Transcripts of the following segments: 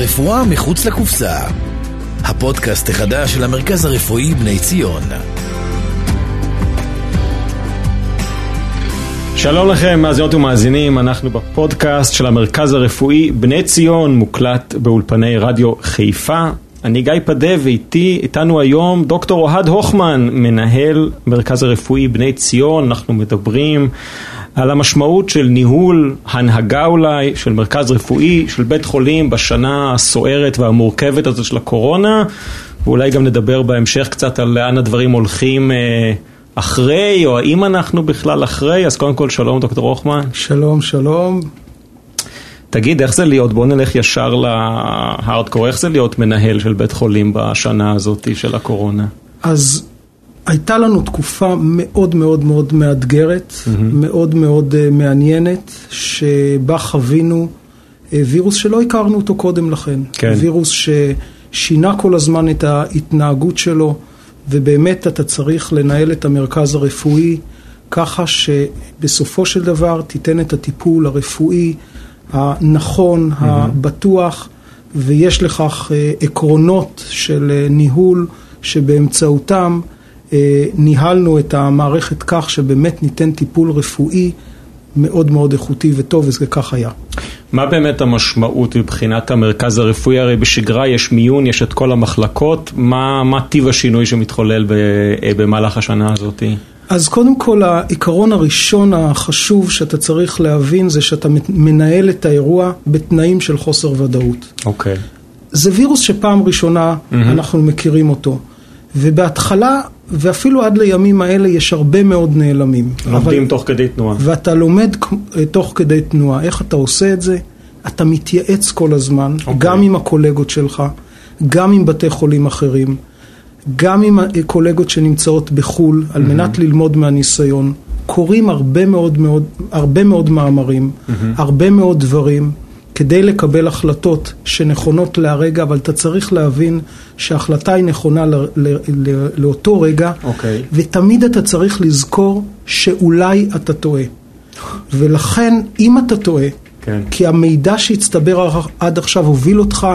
רפואה מחוץ לקופסה. הפודקאסט החדש של המרכז הרפואי בני ציון. שלום לכם, מאזינות ומאזינים, אנחנו בפודקאסט של המרכז הרפואי בני ציון, מוקלט באולפני רדיו חיפה. אני גיא פדה ואיתי, איתנו היום דוקטור אוהד הוכמן, מנהל מרכז הרפואי בני ציון, אנחנו מדברים על המשמעות של ניהול, הנהגה אולי, של מרכז רפואי, של בית חולים בשנה הסוערת והמורכבת הזאת של הקורונה, ואולי גם נדבר בהמשך קצת על לאן הדברים הולכים אה, אחרי, או האם אנחנו בכלל אחרי, אז קודם כל שלום דוקטור הוכמן. שלום, שלום. תגיד, איך זה להיות, בוא נלך ישר להארדקור, איך זה להיות מנהל של בית חולים בשנה הזאת של הקורונה? אז הייתה לנו תקופה מאוד מאוד מאוד מאתגרת, mm-hmm. מאוד מאוד uh, מעניינת, שבה חווינו uh, וירוס שלא הכרנו אותו קודם לכן. כן. וירוס ששינה כל הזמן את ההתנהגות שלו, ובאמת אתה צריך לנהל את המרכז הרפואי ככה שבסופו של דבר תיתן את הטיפול הרפואי הנכון, mm-hmm. הבטוח, ויש לכך uh, עקרונות של uh, ניהול שבאמצעותם ניהלנו את המערכת כך שבאמת ניתן טיפול רפואי מאוד מאוד איכותי וטוב, וזה כך היה. מה באמת המשמעות מבחינת המרכז הרפואי? הרי בשגרה יש מיון, יש את כל המחלקות, מה, מה טיב השינוי שמתחולל ב, אה, במהלך השנה הזאת? אז קודם כל העיקרון הראשון החשוב שאתה צריך להבין זה שאתה מנהל את האירוע בתנאים של חוסר ודאות. אוקיי. Okay. זה וירוס שפעם ראשונה mm-hmm. אנחנו מכירים אותו. ובהתחלה, ואפילו עד לימים האלה, יש הרבה מאוד נעלמים. לומדים אבל... תוך כדי תנועה. ואתה לומד אה, תוך כדי תנועה. איך אתה עושה את זה? אתה מתייעץ כל הזמן, okay. אוקיי. גם עם הקולגות שלך, גם עם בתי חולים אחרים, גם עם הקולגות שנמצאות בחו"ל, על mm-hmm. מנת ללמוד מהניסיון. קורים הרבה מאוד, מאוד, הרבה מאוד מאמרים, mm-hmm. הרבה מאוד דברים. כדי לקבל החלטות שנכונות להרגע, אבל אתה צריך להבין שההחלטה היא נכונה ל, ל, ל, לאותו רגע, okay. אוקיי. ותמיד אתה צריך לזכור שאולי אתה טועה. ולכן, אם אתה טועה, כן. כי המידע שהצטבר עד עכשיו הוביל אותך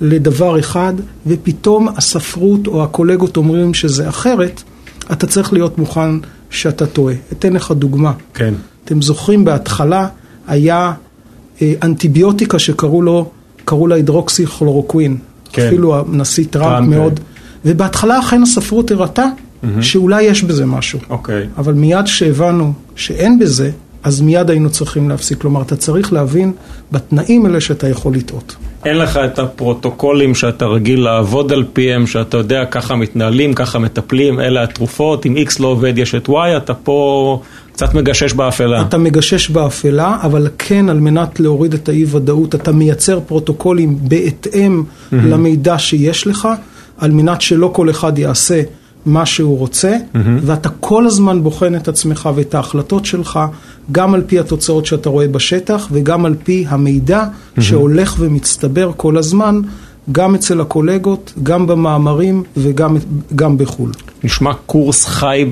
לדבר אחד, ופתאום הספרות או הקולגות אומרים שזה אחרת, אתה צריך להיות מוכן שאתה טועה. אתן לך דוגמה. כן. אתם זוכרים, בהתחלה היה אנטיביוטיקה שקראו לו, קראו לה הידרוקסיכלורוקווין. כן. אפילו הנשיא טראמפ, טראמפ מאוד. כן. ובהתחלה אכן הספרות הראתה mm-hmm. שאולי יש בזה משהו. אוקיי. אבל מיד שהבנו שאין בזה, אז מיד היינו צריכים להפסיק. כלומר, אתה צריך להבין בתנאים האלה שאתה יכול לטעות. אין לך את הפרוטוקולים שאתה רגיל לעבוד על פיהם, שאתה יודע ככה מתנהלים, ככה מטפלים, אלה התרופות, אם X לא עובד יש את Y, אתה פה קצת מגשש באפלה. אתה מגשש באפלה, אבל כן על מנת להוריד את האי ודאות, אתה מייצר פרוטוקולים בהתאם mm-hmm. למידע שיש לך, על מנת שלא כל אחד יעשה מה שהוא רוצה, mm-hmm. ואתה כל הזמן בוחן את עצמך ואת ההחלטות שלך, גם על פי התוצאות שאתה רואה בשטח, וגם על פי המידע mm-hmm. שהולך ומצטבר כל הזמן. גם אצל הקולגות, גם במאמרים וגם בחו"ל. נשמע קורס חי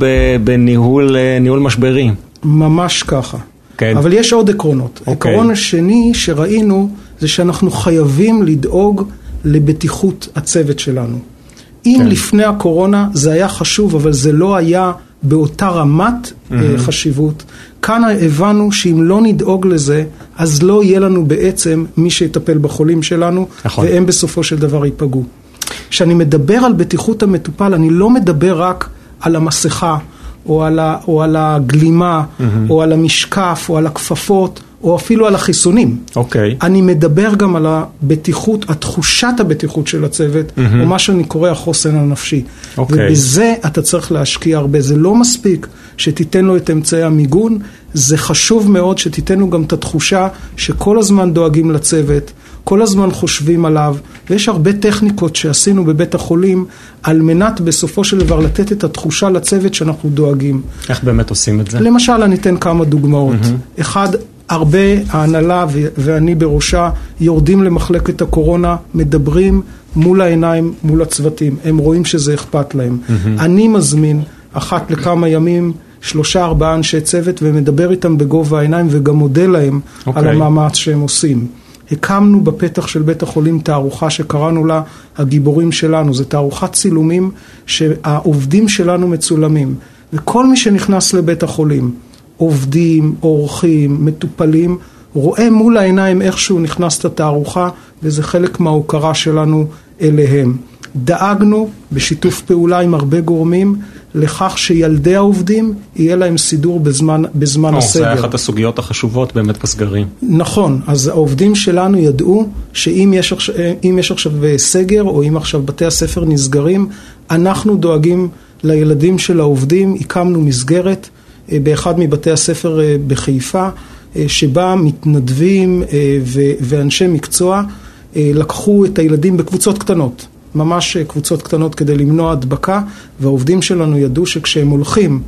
בניהול משברי. ממש ככה. כן. אבל יש עוד עקרונות. אוקיי. עקרון השני שראינו זה שאנחנו חייבים לדאוג לבטיחות הצוות שלנו. אם כן. לפני הקורונה זה היה חשוב, אבל זה לא היה באותה רמת mm-hmm. חשיבות, כאן הבנו שאם לא נדאוג לזה, אז לא יהיה לנו בעצם מי שיטפל בחולים שלנו, נכון. והם בסופו של דבר ייפגעו. כשאני מדבר על בטיחות המטופל, אני לא מדבר רק על המסכה, או על, ה, או על הגלימה, mm-hmm. או על המשקף, או על הכפפות, או אפילו על החיסונים. אוקיי. Okay. אני מדבר גם על הבטיחות, התחושת הבטיחות של הצוות, mm-hmm. או מה שאני קורא החוסן הנפשי. אוקיי. Okay. ובזה אתה צריך להשקיע הרבה. זה לא מספיק שתיתן לו את אמצעי המיגון, זה חשוב מאוד שתיתן לו גם את התחושה שכל הזמן דואגים לצוות, כל הזמן חושבים עליו, ויש הרבה טכניקות שעשינו בבית החולים על מנת בסופו של דבר לתת את התחושה לצוות שאנחנו דואגים. איך באמת עושים את זה? למשל, אני אתן כמה דוגמאות. Mm-hmm. אחד, הרבה ההנהלה ואני בראשה יורדים למחלקת הקורונה, מדברים מול העיניים, מול הצוותים. הם רואים שזה אכפת להם. Mm-hmm. אני מזמין אחת לכמה ימים שלושה ארבעה אנשי צוות ומדבר איתם בגובה העיניים וגם מודה להם okay. על אוקיי. המאמץ שהם עושים. הקמנו בפתח של בית החולים תערוכה שקראנו לה הגיבורים שלנו. זו תערוכת צילומים שהעובדים שלנו מצולמים. וכל מי שנכנס לבית החולים, עובדים, אורחים, מטופלים, רואה מול העיניים איכשהו נכנס את התערוכה, וזה חלק מההוקרה שלנו אליהם. דאגנו בשיתוף פעולה עם הרבה גורמים לכך שילדי העובדים יהיה להם סידור בזמן, בזמן או, הסגר. זה היה אחת הסוגיות החשובות באמת בסגרים. נכון, אז העובדים שלנו ידעו שאם יש, עכשיו, יש עכשיו סגר או אם עכשיו בתי הספר נסגרים, אנחנו דואגים לילדים של העובדים, הקמנו מסגרת אה, באחד מבתי הספר אה, בחיפה, אה, שבה מתנדבים ואנשי מקצוע לקחו את הילדים בקבוצות קטנות. ממש קבוצות קטנות כדי למנוע הדבקה, והעובדים שלנו ידעו שכשהם הולכים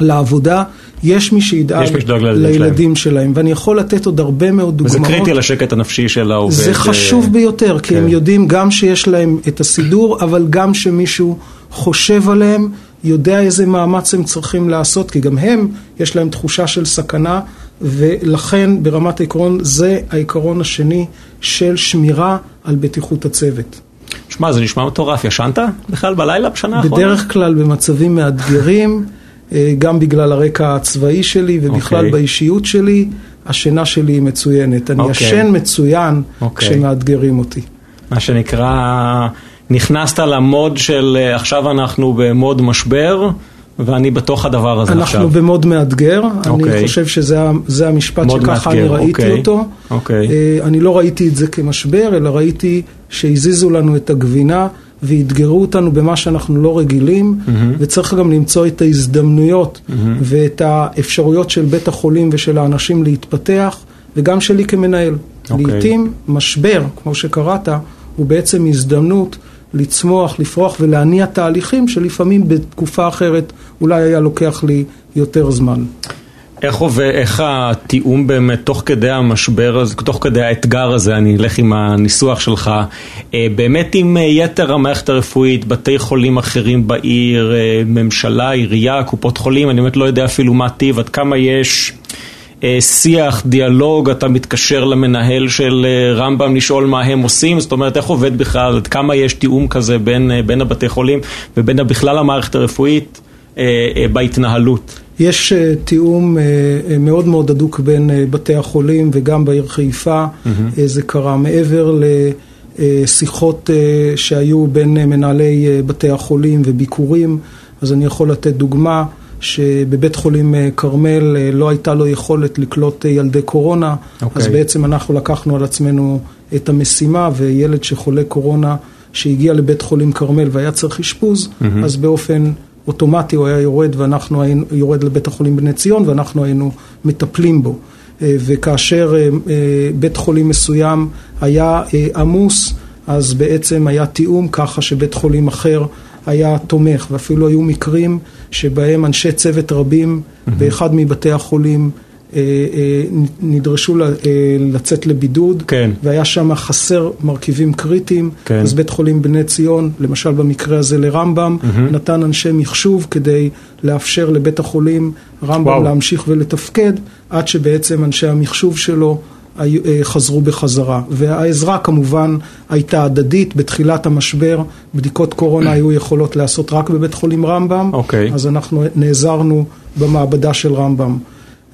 לעבודה, יש מי שידאג לילדים שלהם. שלהם. ואני יכול לתת עוד הרבה מאוד דוגמאות. וזה קריטי לשקט הנפשי של העובד. זה חשוב ביותר, כי כן. הם יודעים גם שיש להם את הסידור, אבל גם שמישהו חושב עליהם, יודע איזה מאמץ הם צריכים לעשות, כי גם הם, יש להם תחושה של סכנה, ולכן ברמת העיקרון זה העיקרון השני של שמירה על בטיחות הצוות. שמע, זה נשמע מטורף. ישנת בכלל בלילה בשנה האחרונה? בדרך כלל במצבים מאתגרים, אה, גם בגלל הרקע הצבאי שלי ובכלל okay. אוקיי. באישיות שלי, השינה שלי היא מצוינת. אני okay. אוקיי. ישן מצוין okay. אוקיי. כשמאתגרים אותי. מה שנקרא, נכנסת למוד של אה, עכשיו אנחנו במוד משבר. ואני בתוך הדבר הזה אנחנו עכשיו. אנחנו במוד מאתגר, okay. אני אוקיי. חושב שזה המשפט שככה מאתגר. אני ראיתי. אוקיי. אותו. אוקיי. אה, אני לא ראיתי את זה כמשבר, אלא ראיתי שהזיזו לנו את הגבינה ואתגרו אותנו במה שאנחנו לא רגילים, mm-hmm. וצריך גם למצוא את ההזדמנויות mm-hmm. ואת האפשרויות של בית החולים ושל האנשים להתפתח, וגם שלי כמנהל. Okay. לעתים משבר, כמו שקראת, הוא בעצם הזדמנות. לצמוח, לפרוח ולהניע תהליכים שלפעמים בתקופה אחרת אולי היה לוקח לי יותר זמן. איך עובד, איך התיאום באמת תוך כדי המשבר הזה, תוך כדי האתגר הזה, אני אלך עם הניסוח שלך, אה, באמת עם יתר המערכת הרפואית, בתי חולים אחרים בעיר, אה, ממשלה, עירייה, קופות חולים, אני באמת לא יודע אפילו מה טיב, עד כמה יש שיח, דיאלוג, אתה מתקשר למנהל של אה, רמב"ם לשאול מה הם עושים, זאת אומרת איך עובד בכלל, עד כמה יש תיאום כזה בין, אה, בין הבתי חולים ובין בכלל המערכת הרפואית בהתנהלות. יש תיאום מאוד מאוד הדוק בין בתי החולים וגם בעיר חיפה, mm-hmm. זה קרה מעבר לשיחות שהיו בין מנהלי בתי החולים וביקורים, אז אני יכול לתת דוגמה. שבבית חולים אה, כרמל אה, לא הייתה לו יכולת לקלוט אה, ילדי קורונה, okay. אז אוקיי. בעצם אנחנו לקחנו על עצמנו את המשימה, וילד שחולה קורונה שהגיע לבית חולים כרמל והיה צריך אשפוז, mm-hmm. אז באופן אוטומטי הוא היה יורד, ואנחנו היינו, יורד לבית החולים בני ציון, ואנחנו היינו מטפלים בו. וכאשר בית חולים מסוים היה עמוס, אז בעצם היה תיאום ככה שבית חולים אחר היה תומך, ואפילו היו מקרים שבהם אנשי צוות רבים. באחד מבתי החולים אה, אה, נדרשו אה, לצאת לבידוד, כן. והיה שם חסר מרכיבים קריטיים, כן. אז בית חולים בני ציון, למשל במקרה הזה לרמב"ם, mm-hmm. נתן אנשי מחשוב כדי לאפשר לבית החולים רמב"ם וואו. להמשיך ולתפקד, עד שבעצם אנשי המחשוב שלו חזרו בחזרה. והעזרה כמובן הייתה הדדית. בתחילת המשבר בדיקות קורונה היו יכולות להיעשות רק בבית חולים רמב"ם, okay. אוקיי. אז אנחנו נעזרנו במעבדה של רמב"ם.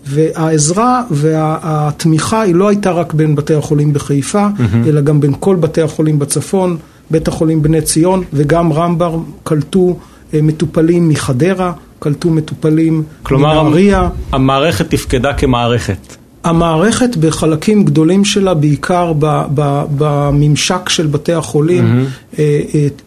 והעזרה והתמיכה היא לא הייתה רק בין בתי החולים בחיפה, mm-hmm. אלא גם בין כל בתי החולים בצפון, בית החולים בני ציון וגם רמב"ם קלטו אה, מטופלים מחדרה, קלטו מטופלים מנהריה. כלומר, המערכת תפקדה כמערכת. המערכת בחלקים גדולים שלה, בעיקר בממשק של בתי החולים, mm-hmm.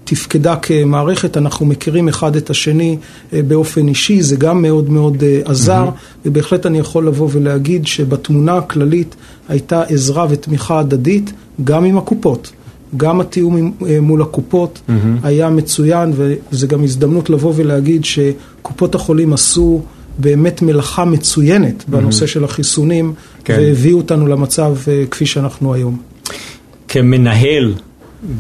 תפקדה כמערכת. אנחנו מכירים אחד את השני אה, באופן אישי, זה גם מאוד מאוד עזר, mm-hmm. ובהחלט אני יכול לבוא ולהגיד שבתמונה הכללית הייתה עזרה ותמיכה הדדית, גם עם הקופות. גם התיאום מול הקופות mm-hmm. היה מצוין, וזו גם הזדמנות לבוא ולהגיד שקופות החולים עשו באמת מלאכה מצוינת בנושא של החיסונים, כן. והביאו אותנו למצב אה, כפי שאנחנו היום. כמנהל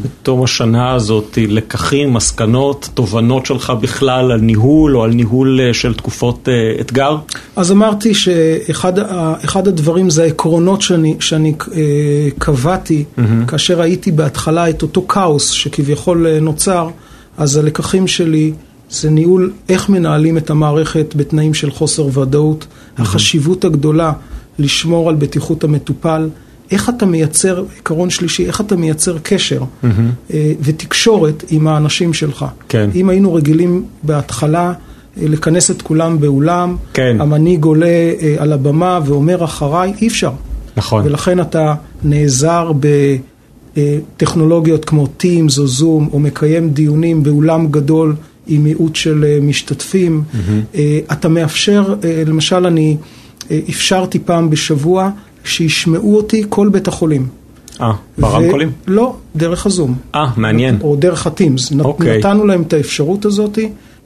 בתום השנה הזאת לקחים, מסקנות, תובנות שלך בכלל על ניהול או על ניהול אה, של תקופות אה, אתגר? אז אמרתי שאחד הדברים זה העקרונות שאני, שאני קבעתי mm-hmm. כאשר הייתי בהתחלה את אותו כאוס שכביכול נוצר, אז הלקחים שלי זה ניהול, איך מנהלים את המערכת בתנאים של חוסר ודאות, mm-hmm. החשיבות הגדולה לשמור על בטיחות המטופל. איך אתה מייצר, עיקרון שלישי, איך אתה מייצר קשר mm-hmm. ותקשורת עם האנשים שלך. כן. אם היינו רגילים בהתחלה אה, לכנס את כולם באולם, כן. המנהיג עולה אה, על הבמה ואומר אחריי, אי אפשר. נכון. ולכן אתה נעזר בטכנולוגיות כמו Teams או Zoom, או מקיים דיונים באולם גדול עם מיעוט של משתתפים. Mm-hmm. אתה מאפשר, למשל אני אפשרתי פעם בשבוע, שישמעו אותי כל בית החולים. אה, ברמקולים? ו... לא, דרך הזום. אה, מעניין. או דרך הטימס. אוקיי. נתנו להם את האפשרות הזאת,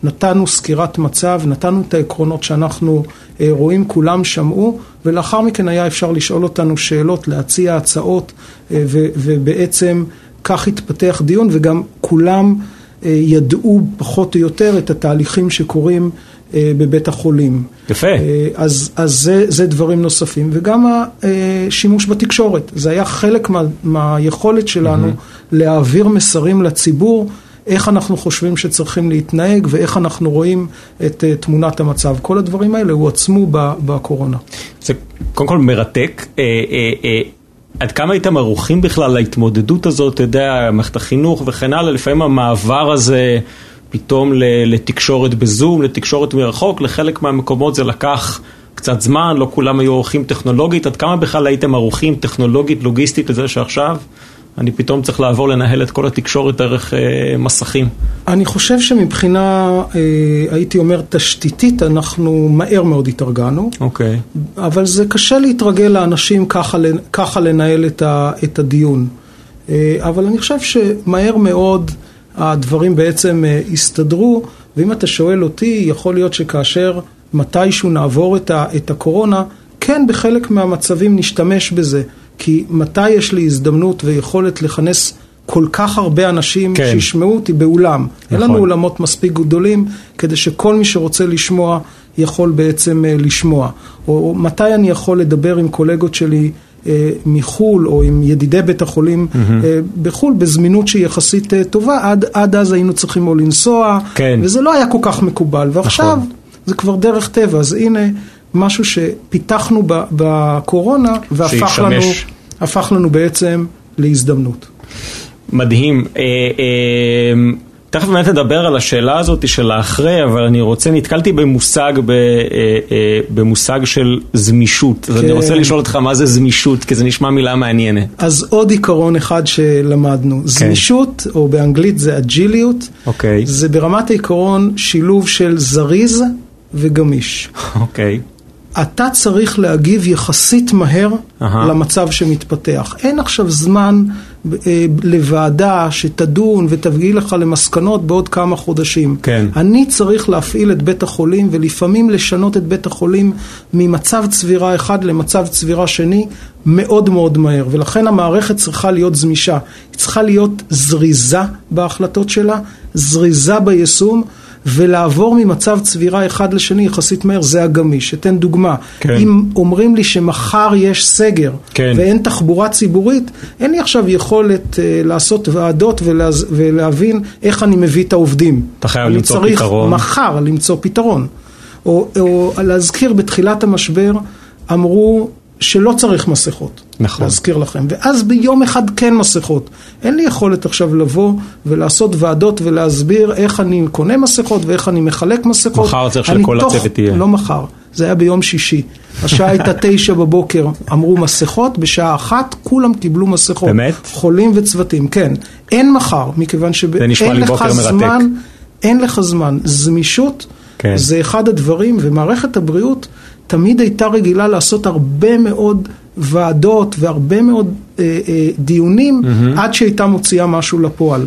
נתנו סקירת מצב, נתנו את העקרונות שאנחנו אה, רואים, כולם שמעו, ולאחר מכן היה אפשר לשאול אותנו שאלות, להציע הצעות, אה, ו- ובעצם כך התפתח דיון, וגם כולם אה, ידעו פחות או יותר את התהליכים שקורים אה, בבית החולים. יפה. אה, אז, אז זה, זה דברים נוספים, וגם השימוש בתקשורת. זה היה חלק מה, מהיכולת שלנו mm-hmm. להעביר מסרים לציבור. איך אנחנו חושבים שצריכים להתנהג ואיך אנחנו רואים את uh, תמונת המצב. כל הדברים האלה הועצמו בקורונה. זה קודם כל מרתק. אה, אה, אה, עד כמה הייתם ערוכים בכלל להתמודדות הזאת, אתה יודע, מערכת החינוך וכן הלאה, לפעמים המעבר הזה... פתאום לתקשורת בזום, לתקשורת מרחוק, לחלק מהמקומות זה לקח קצת זמן, לא כולם היו ערוכים טכנולוגית, עד כמה בכלל הייתם ערוכים טכנולוגית, לוגיסטית לזה שעכשיו אני פתאום צריך לעבור לנהל את כל התקשורת דרך אה, מסכים? אני חושב שמבחינה, אה, הייתי אומר, תשתיתית, אנחנו מהר מאוד התארגנו. אוקיי. אבל זה קשה להתרגל לאנשים ככה, ככה לנהל את, ה, את הדיון. אה, אבל אני חושב שמהר מאוד... הדברים בעצם אה, הסתדרו, ואם אתה שואל אותי, יכול להיות שכאשר מתישהו נעבור את, ה, את הקורונה, כן, בחלק מהמצבים נשתמש בזה. כי מתי יש לי הזדמנות ויכולת לכנס כל כך הרבה אנשים כן. שישמעו אותי באולם. נכון. אין לנו אולמות מספיק גדולים כדי שכל מי שרוצה לשמוע יכול בעצם אה, לשמוע. או, או מתי אני יכול לדבר עם קולגות שלי אה, מחו"ל או עם ידידי בית החולים mm-hmm. בחו"ל בזמינות שהיא יחסית אה, טובה, עד, עד אז היינו צריכים או לנסוע, כן. וזה לא היה כל כך מקובל, ועכשיו נכון. זה כבר דרך טבע, אז הנה משהו שפיתחנו בקורונה והפך לנו, לנו בעצם להזדמנות. מדהים. אה, אה, תכף באמת נדבר על השאלה הזאת של האחרי, אבל אני רוצה, נתקלתי במושג, ב, אה, אה, במושג של זמישות. כן. אז אני רוצה לשאול אותך מה זה זמישות, כי זה נשמע מילה מעניינת. אז עוד עיקרון אחד שלמדנו. כן. זמישות, או באנגלית זה אג'יליות. אוקיי. זה ברמת העיקרון שילוב של זריז וגמיש. אוקיי. אתה צריך להגיב יחסית מהר uh-huh. למצב שמתפתח. אין עכשיו זמן אה, לוועדה שתדון ותביא לך למסקנות בעוד כמה חודשים. כן. אני צריך להפעיל את בית החולים ולפעמים לשנות את בית החולים ממצב צבירה אחד למצב צבירה שני מאוד מאוד מהר. ולכן המערכת צריכה להיות זמישה. היא צריכה להיות זריזה בהחלטות שלה, זריזה ביישום. ולעבור ממצב צבירה אחד לשני יחסית מהר, זה הגמיש. אתן דוגמה. כן. אם אומרים לי שמחר יש סגר, כן. ואין תחבורה ציבורית, אין לי עכשיו יכולת uh, לעשות ועדות ולה, ולהבין איך אני מביא את העובדים. אתה חייב למצוא פתרון. אני צריך מחר למצוא פתרון. או, או להזכיר, בתחילת המשבר אמרו שלא צריך מסכות. נכון. להזכיר לכם. ואז ביום אחד כן מסכות. אין לי יכולת עכשיו לבוא ולעשות ועדות ולהסביר איך אני קונה מסכות ואיך אני מחלק מסכות. מחר צריך שלכל תוך... הצוות תהיה. לא מחר, זה היה ביום שישי. השעה הייתה תשע בבוקר, אמרו מסכות, בשעה אחת כולם קיבלו מסכות. באמת? חולים וצוותים, כן. אין מחר, מכיוון שאין לך זמן, אין לך זמן. זמישות כן. זה אחד הדברים, ומערכת הבריאות תמיד הייתה רגילה לעשות הרבה מאוד ועדות והרבה מאוד אה, אה, דיונים mm-hmm. עד שהייתה מוציאה משהו לפועל.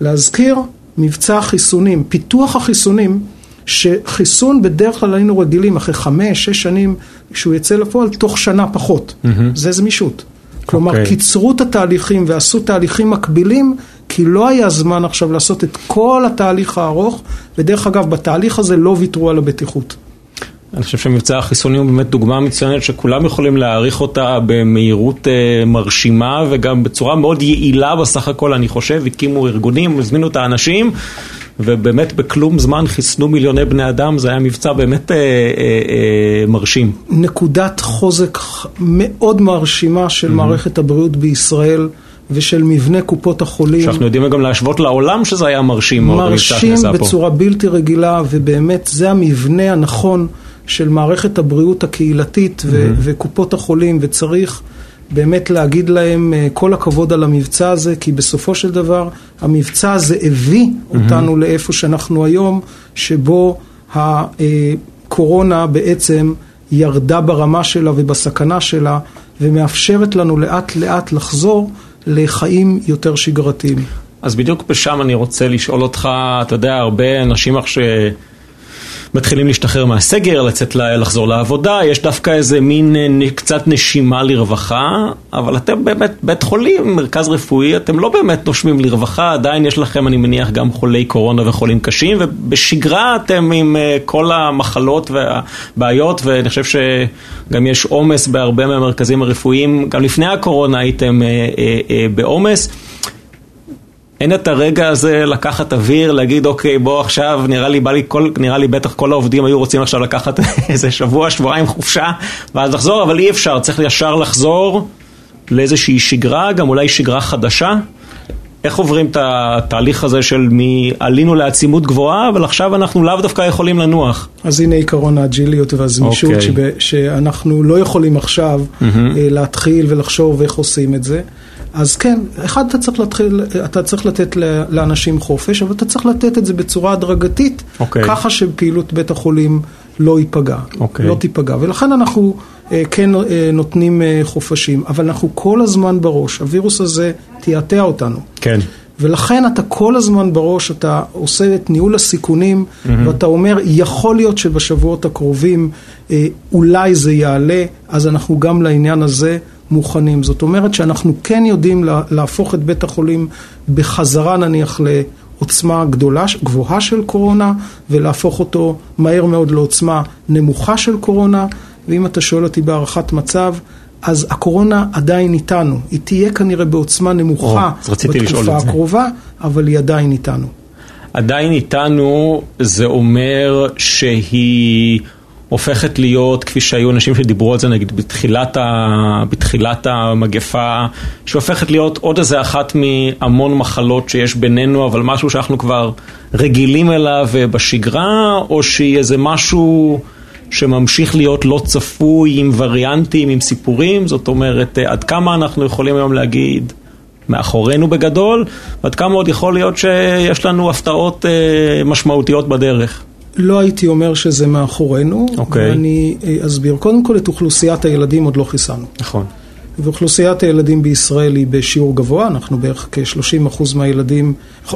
להזכיר, מבצע החיסונים, פיתוח החיסונים, שחיסון בדרך כלל היינו רגילים אחרי חמש, שש שנים שהוא יצא לפועל, תוך שנה פחות. Mm-hmm. זה זמישות. כלומר, אוקיי. קיצרו את התהליכים ועשו תהליכים מקבילים, כי לא היה זמן עכשיו לעשות את כל התהליך הארוך, ודרך אגב, בתהליך הזה לא ויתרו על הבטיחות. אני חושב שמבצע החיסונים הוא באמת דוגמה מצוינת שכולם יכולים להעריך אותה במהירות אה, מרשימה וגם בצורה מאוד יעילה בסך הכל, אני חושב, הקימו ארגונים, הזמינו את האנשים ובאמת בכלום זמן חיסנו מיליוני בני אדם, זה היה מבצע באמת אה, אה, אה, מרשים. נקודת חוזק מאוד מרשימה של מערכת הבריאות בישראל. ושל מבנה קופות החולים. שאנחנו יודעים גם להשוות לעולם שזה היה מרשים מאוד. מרשים שנעשה פה. בצורה בלתי רגילה, ובאמת זה המבנה הנכון של מערכת הבריאות הקהילתית ו- וקופות החולים, וצריך באמת להגיד להם אה, כל הכבוד על המבצע הזה, כי בסופו של דבר המבצע הזה הביא אותנו לאיפה שאנחנו היום, שבו הקורונה בעצם ירדה ברמה שלה ובסכנה שלה, ומאפשרת לנו לאט לאט לחזור לחיים יותר שגרתיים. אז בדיוק בשם אני רוצה לשאול אותך, אתה יודע, הרבה אנשים עכשיו מתחילים להשתחרר מהסגר, לצאת, לחזור לעבודה, יש דווקא איזה מין אה, קצת נשימה לרווחה, אבל אתם באמת בית חולים, מרכז רפואי, אתם לא באמת נושמים לרווחה, עדיין יש לכם, אני מניח, גם חולי קורונה וחולים קשים, ובשגרה אתם עם אה, כל המחלות והבעיות, ואני חושב שגם יש עומס בהרבה מהמרכזים הרפואיים, גם לפני הקורונה הייתם אה, אה, אה, בעומס. אין את הרגע הזה לקחת אוויר, להגיד אוקיי בוא עכשיו, נראה לי, בא לי כל, נראה לי בטח כל העובדים היו רוצים עכשיו לקחת איזה שבוע, שבועיים חופשה ואז לחזור, אבל אי אפשר, צריך ישר לחזור לאיזושהי שגרה, גם אולי שגרה חדשה. איך עוברים את התהליך הזה של מעלינו לעצימות גבוהה, אבל עכשיו אנחנו לאו דווקא יכולים לנוח. אז הנה עיקרון האג'יליות והזמישות, אוקיי. okay. שאנחנו לא יכולים עכשיו mm-hmm. להתחיל ולחשוב איך עושים את זה. אז כן, אחד אתה צריך, להתחיל, אתה צריך לתת לאנשים חופש, אבל אתה צריך לתת את זה בצורה הדרגתית, אוקיי. ככה שפעילות בית החולים לא ייפגע, אוקיי. לא תיפגע. ולכן אנחנו אה, כן אה, נותנים אה, חופשים, אבל אנחנו כל הזמן בראש, הווירוס הזה תיעתע אותנו. כן. ולכן אתה כל הזמן בראש, אתה עושה את ניהול הסיכונים, mm-hmm. ואתה אומר, יכול להיות שבשבועות הקרובים אה, אולי זה יעלה, אז אנחנו גם לעניין הזה מוכנים. זאת אומרת שאנחנו כן יודעים לה, להפוך את בית החולים בחזרה נניח לעוצמה גדולה, גבוהה של קורונה, ולהפוך אותו מהר מאוד לעוצמה נמוכה של קורונה, ואם אתה שואל אותי בהערכת מצב, אז הקורונה עדיין איתנו, היא תהיה כנראה בעוצמה נמוכה או, בתקופה הקרובה, אבל היא עדיין איתנו. עדיין איתנו זה אומר שהיא הופכת להיות, כפי שהיו אנשים שדיברו על זה נגיד בתחילת, ה... בתחילת המגפה, שהופכת להיות עוד איזה אחת מהמון מחלות שיש בינינו, אבל משהו שאנחנו כבר רגילים אליו בשגרה, או שהיא איזה משהו... שממשיך להיות לא צפוי עם וריאנטים, עם סיפורים, זאת אומרת, עד כמה אנחנו יכולים היום להגיד מאחורינו בגדול, ועד כמה עוד יכול להיות שיש לנו הפתעות אה, משמעותיות בדרך. לא הייתי אומר שזה מאחורינו, אוקיי. ואני אסביר. קודם כל, את אוכלוסיית הילדים עוד לא חיסנו. נכון. ואוכלוסיית הילדים בישראל היא בשיעור גבוה, אנחנו בערך כ-30% מהילדים, 30%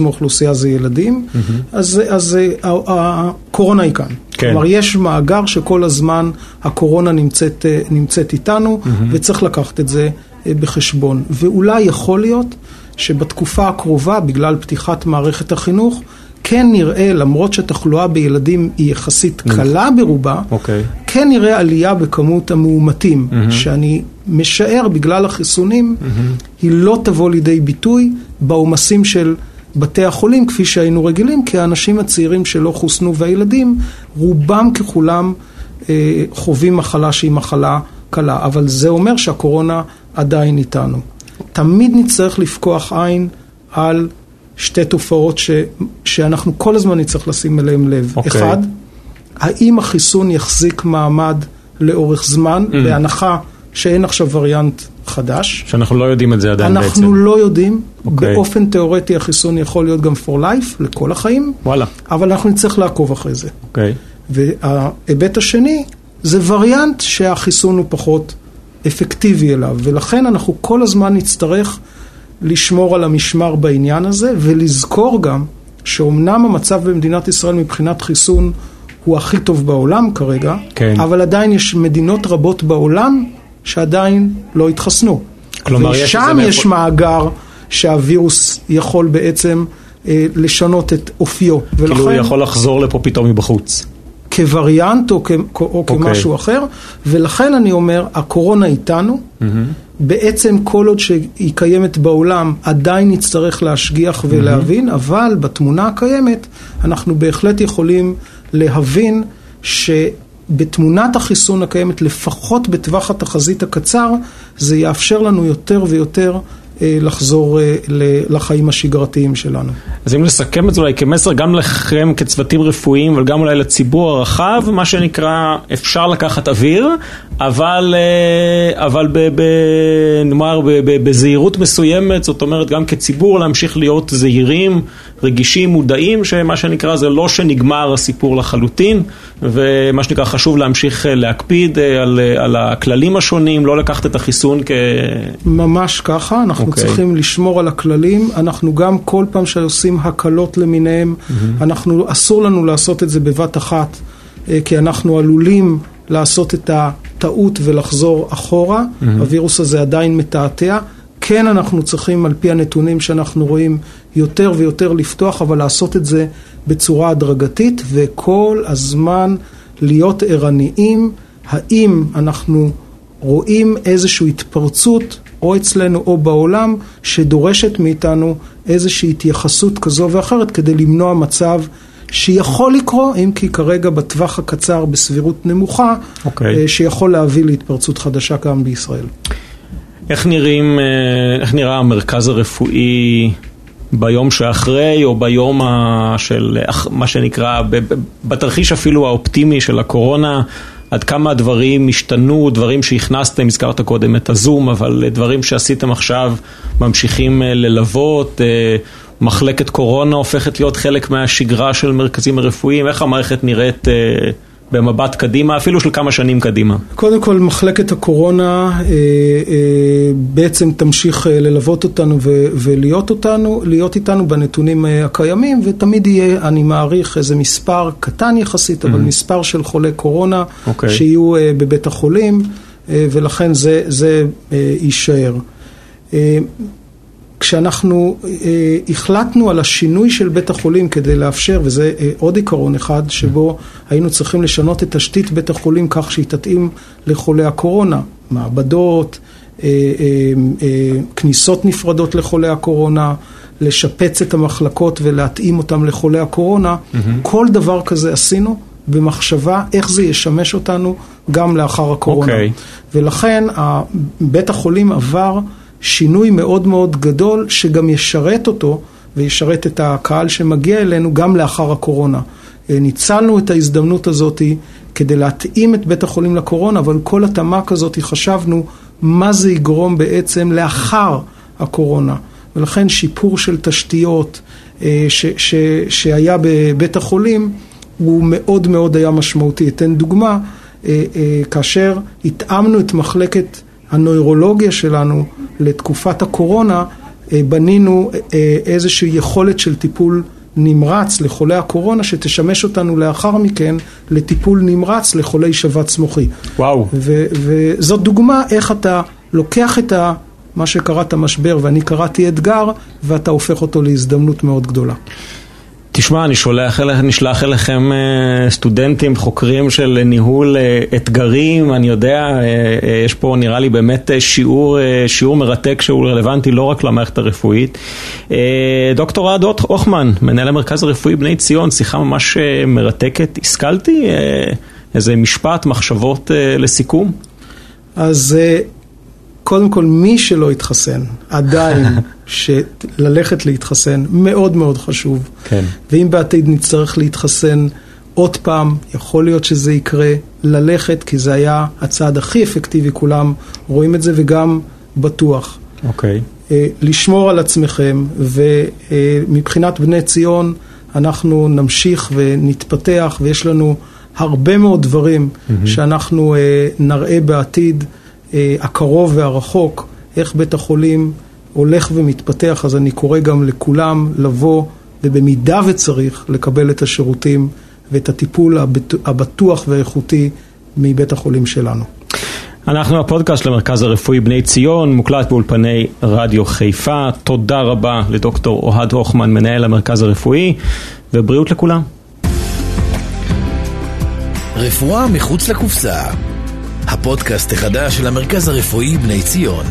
מהאוכלוסייה זה ילדים, mm-hmm. אז, אז הקורונה היא כאן. כן. כלומר, יש מאגר שכל הזמן הקורונה נמצאת, נמצאת איתנו, mm-hmm. וצריך לקחת את זה בחשבון. ואולי יכול להיות שבתקופה הקרובה, בגלל פתיחת מערכת החינוך, כן נראה, למרות שהתחלואה בילדים היא יחסית קלה ברובה, okay. כן נראה עלייה בכמות המאומתים, mm-hmm. שאני משער בגלל החיסונים, mm-hmm. היא לא תבוא לידי ביטוי בעומסים של בתי החולים כפי שהיינו רגילים, כי האנשים הצעירים שלא חוסנו והילדים, רובם ככולם אה, חווים מחלה שהיא מחלה קלה, אבל זה אומר שהקורונה עדיין איתנו. תמיד נצטרך לפקוח עין על שתי תופעות ש, שאנחנו כל הזמן נצטרך לשים אליהן לב. אוקיי. אחד, האם החיסון יחזיק מעמד לאורך זמן, mm. בהנחה שאין עכשיו וריאנט חדש. שאנחנו לא יודעים את זה עדיין אנחנו בעצם. אנחנו לא יודעים. אוקיי. באופן תיאורטי החיסון יכול להיות גם for life, לכל החיים. וואלה. אבל אנחנו נצטרך לעקוב אחרי זה. אוקיי. וההיבט השני, זה וריאנט שהחיסון הוא פחות אפקטיבי אליו, ולכן אנחנו כל הזמן נצטרך לשמור על המשמר בעניין הזה, ולזכור גם שאומנם המצב במדינת ישראל מבחינת חיסון הוא הכי טוב בעולם כרגע, כן. אבל עדיין יש מדינות רבות בעולם שעדיין לא התחסנו. כלומר, יש ושם איזה יש מאגר שהווירוס יכול בעצם אה, לשנות את אופיו. כאילו הוא ולכן- יכול לחזור לפה פתאום מבחוץ. כווריאנט או, כ- או אוקיי. כמשהו אחר, ולכן אני אומר, הקורונה איתנו, בעצם כל עוד שהיא קיימת בעולם, עדיין נצטרך להשגיח ולהבין, אבל בתמונה הקיימת, אנחנו בהחלט יכולים להבין שבתמונת החיסון הקיימת, לפחות בטווח התחזית הקצר, זה יאפשר לנו יותר ויותר לחזור אה, לחיים השגרתיים שלנו. אז אם נסכם את זה אולי כמסר גם לכם כצוותים רפואיים, אבל גם אולי לציבור הרחב, מה שנקרא, אפשר לקחת אוויר, אבל, אה, אבל ב, ב, נאמר ב, ב, בזהירות מסוימת, זאת אומרת גם כציבור להמשיך להיות זהירים, רגישים, מודעים, שמה שנקרא זה לא שנגמר הסיפור לחלוטין, ומה שנקרא חשוב להמשיך אה, להקפיד אה, על, אה, על הכללים השונים, לא לקחת את החיסון כ... ממש ככה, אנחנו אוקיי. okay. צריכים לשמור על הכללים, אנחנו גם כל פעם שעושים הקלות למיניהם, mm-hmm. אנחנו, אסור לנו לעשות את זה בבת אחת, אה, כי אנחנו עלולים לעשות את הטעות ולחזור אחורה, mm-hmm. הווירוס הזה עדיין מתעתע. כן, אנחנו צריכים, על פי הנתונים שאנחנו רואים, יותר ויותר לפתוח, אבל לעשות את זה בצורה הדרגתית, וכל הזמן להיות ערניים, האם אנחנו רואים איזושהי התפרצות, או אצלנו או בעולם, שדורשת מאיתנו איזושהי התייחסות כזו ואחרת כדי למנוע מצב שיכול לקרות, אם כי כרגע בטווח הקצר בסבירות נמוכה, אוקיי. אה, שיכול להביא להתפרצות חדשה גם בישראל. איך נראים, אה, איך נראה המרכז הרפואי ביום שאחרי, או ביום של אח- מה שנקרא, בתרחיש אפילו האופטימי של הקורונה, עד כמה הדברים השתנו, דברים שהכנסתם, הזכרת קודם את הזום, אבל אה, דברים שעשיתם עכשיו ממשיכים אה, ללוות, אה, מחלקת קורונה הופכת להיות חלק מהשגרה של מרכזים הרפואיים, איך המערכת נראית במבט קדימה, אפילו של כמה שנים קדימה. קודם כל, מחלקת הקורונה אה, אה, בעצם תמשיך אה, ללוות אותנו ו- ולהיות אותנו, להיות איתנו בנתונים אה, הקיימים, ותמיד יהיה, אני מעריך, איזה מספר קטן יחסית, אבל מספר של חולי קורונה אוקיי. שיהיו אה, בבית החולים, אה, ולכן זה, זה אה, יישאר. אה, כשאנחנו אה, החלטנו על השינוי של בית החולים כדי לאפשר, וזה אה, עוד עיקרון אחד, שבו היינו צריכים לשנות את תשתית בית החולים כך שהיא תתאים לחולי הקורונה, מעבדות, אה, אה, אה, כניסות נפרדות לחולי הקורונה, לשפץ את המחלקות ולהתאים אותם לחולי הקורונה, כל דבר כזה עשינו במחשבה איך זה ישמש אותנו גם לאחר הקורונה. אוקיי. ולכן בית החולים עבר שינוי מאוד מאוד גדול, שגם ישרת אותו וישרת את הקהל שמגיע אלינו גם לאחר הקורונה. אה, ניצלנו את ההזדמנות הזאת כדי להתאים את בית החולים לקורונה, אבל כל התאמה כזאת חשבנו מה זה יגרום בעצם לאחר הקורונה. ולכן שיפור של תשתיות אה, ש, ש, שהיה בבית החולים הוא מאוד מאוד היה משמעותי. אתן דוגמה, אה, כאשר התאמנו את מחלקת הנוירולוגיה שלנו לתקופת הקורונה, אה, בנינו אה, איזושהי יכולת של טיפול נמרץ לחולי הקורונה, שתשמש אותנו לאחר מכן לטיפול נמרץ לחולי שבץ מוחי. וואו. ו- וזאת דוגמה איך אתה לוקח את ה... מה שקראת משבר ואני קראתי אתגר, ואתה הופך אותו להזדמנות מאוד גדולה. תשמע, אני שולח אליך, נשלח אליכם אה, סטודנטים, חוקרים של ניהול אה, אתגרים, אני יודע, אה, יש פה נראה לי באמת שיעור, שיעור מרתק שהוא רלוונטי לא רק למערכת הרפואית. דוקטור אוהד הוכמן, מנהל המרכז הרפואי בני ציון, שיחה ממש מרתקת. השכלתי איזה משפט, מחשבות לסיכום? אז קודם כל, מי שלא התחסן, עדיין, שללכת להתחסן, מאוד מאוד חשוב. כן. ואם בעתיד נצטרך להתחסן עוד פעם, יכול להיות שזה יקרה, ללכת, כי זה היה הצעד הכי אפקטיבי, כולם רואים את זה, וגם בטוח. אוקיי. אה, לשמור על עצמכם, ומבחינת בני ציון אנחנו נמשיך ונתפתח, ויש לנו הרבה מאוד דברים mm-hmm. שאנחנו אה, נראה בעתיד אה, הקרוב והרחוק, איך בית החולים הולך ומתפתח, אז אני קורא גם לכולם לבוא, ובמידה וצריך, לקבל את השירותים ואת הטיפול הבט- הבטוח והאיכותי מבית החולים שלנו. אנחנו הפודקאסט של המרכז הרפואי בני ציון, מוקלט באולפני רדיו חיפה. תודה רבה לדוקטור אוהד הוכמן, מנהל המרכז הרפואי, ובריאות לכולם. רפואה מחוץ לקופסה, הפודקאסט החדש של המרכז הרפואי בני ציון.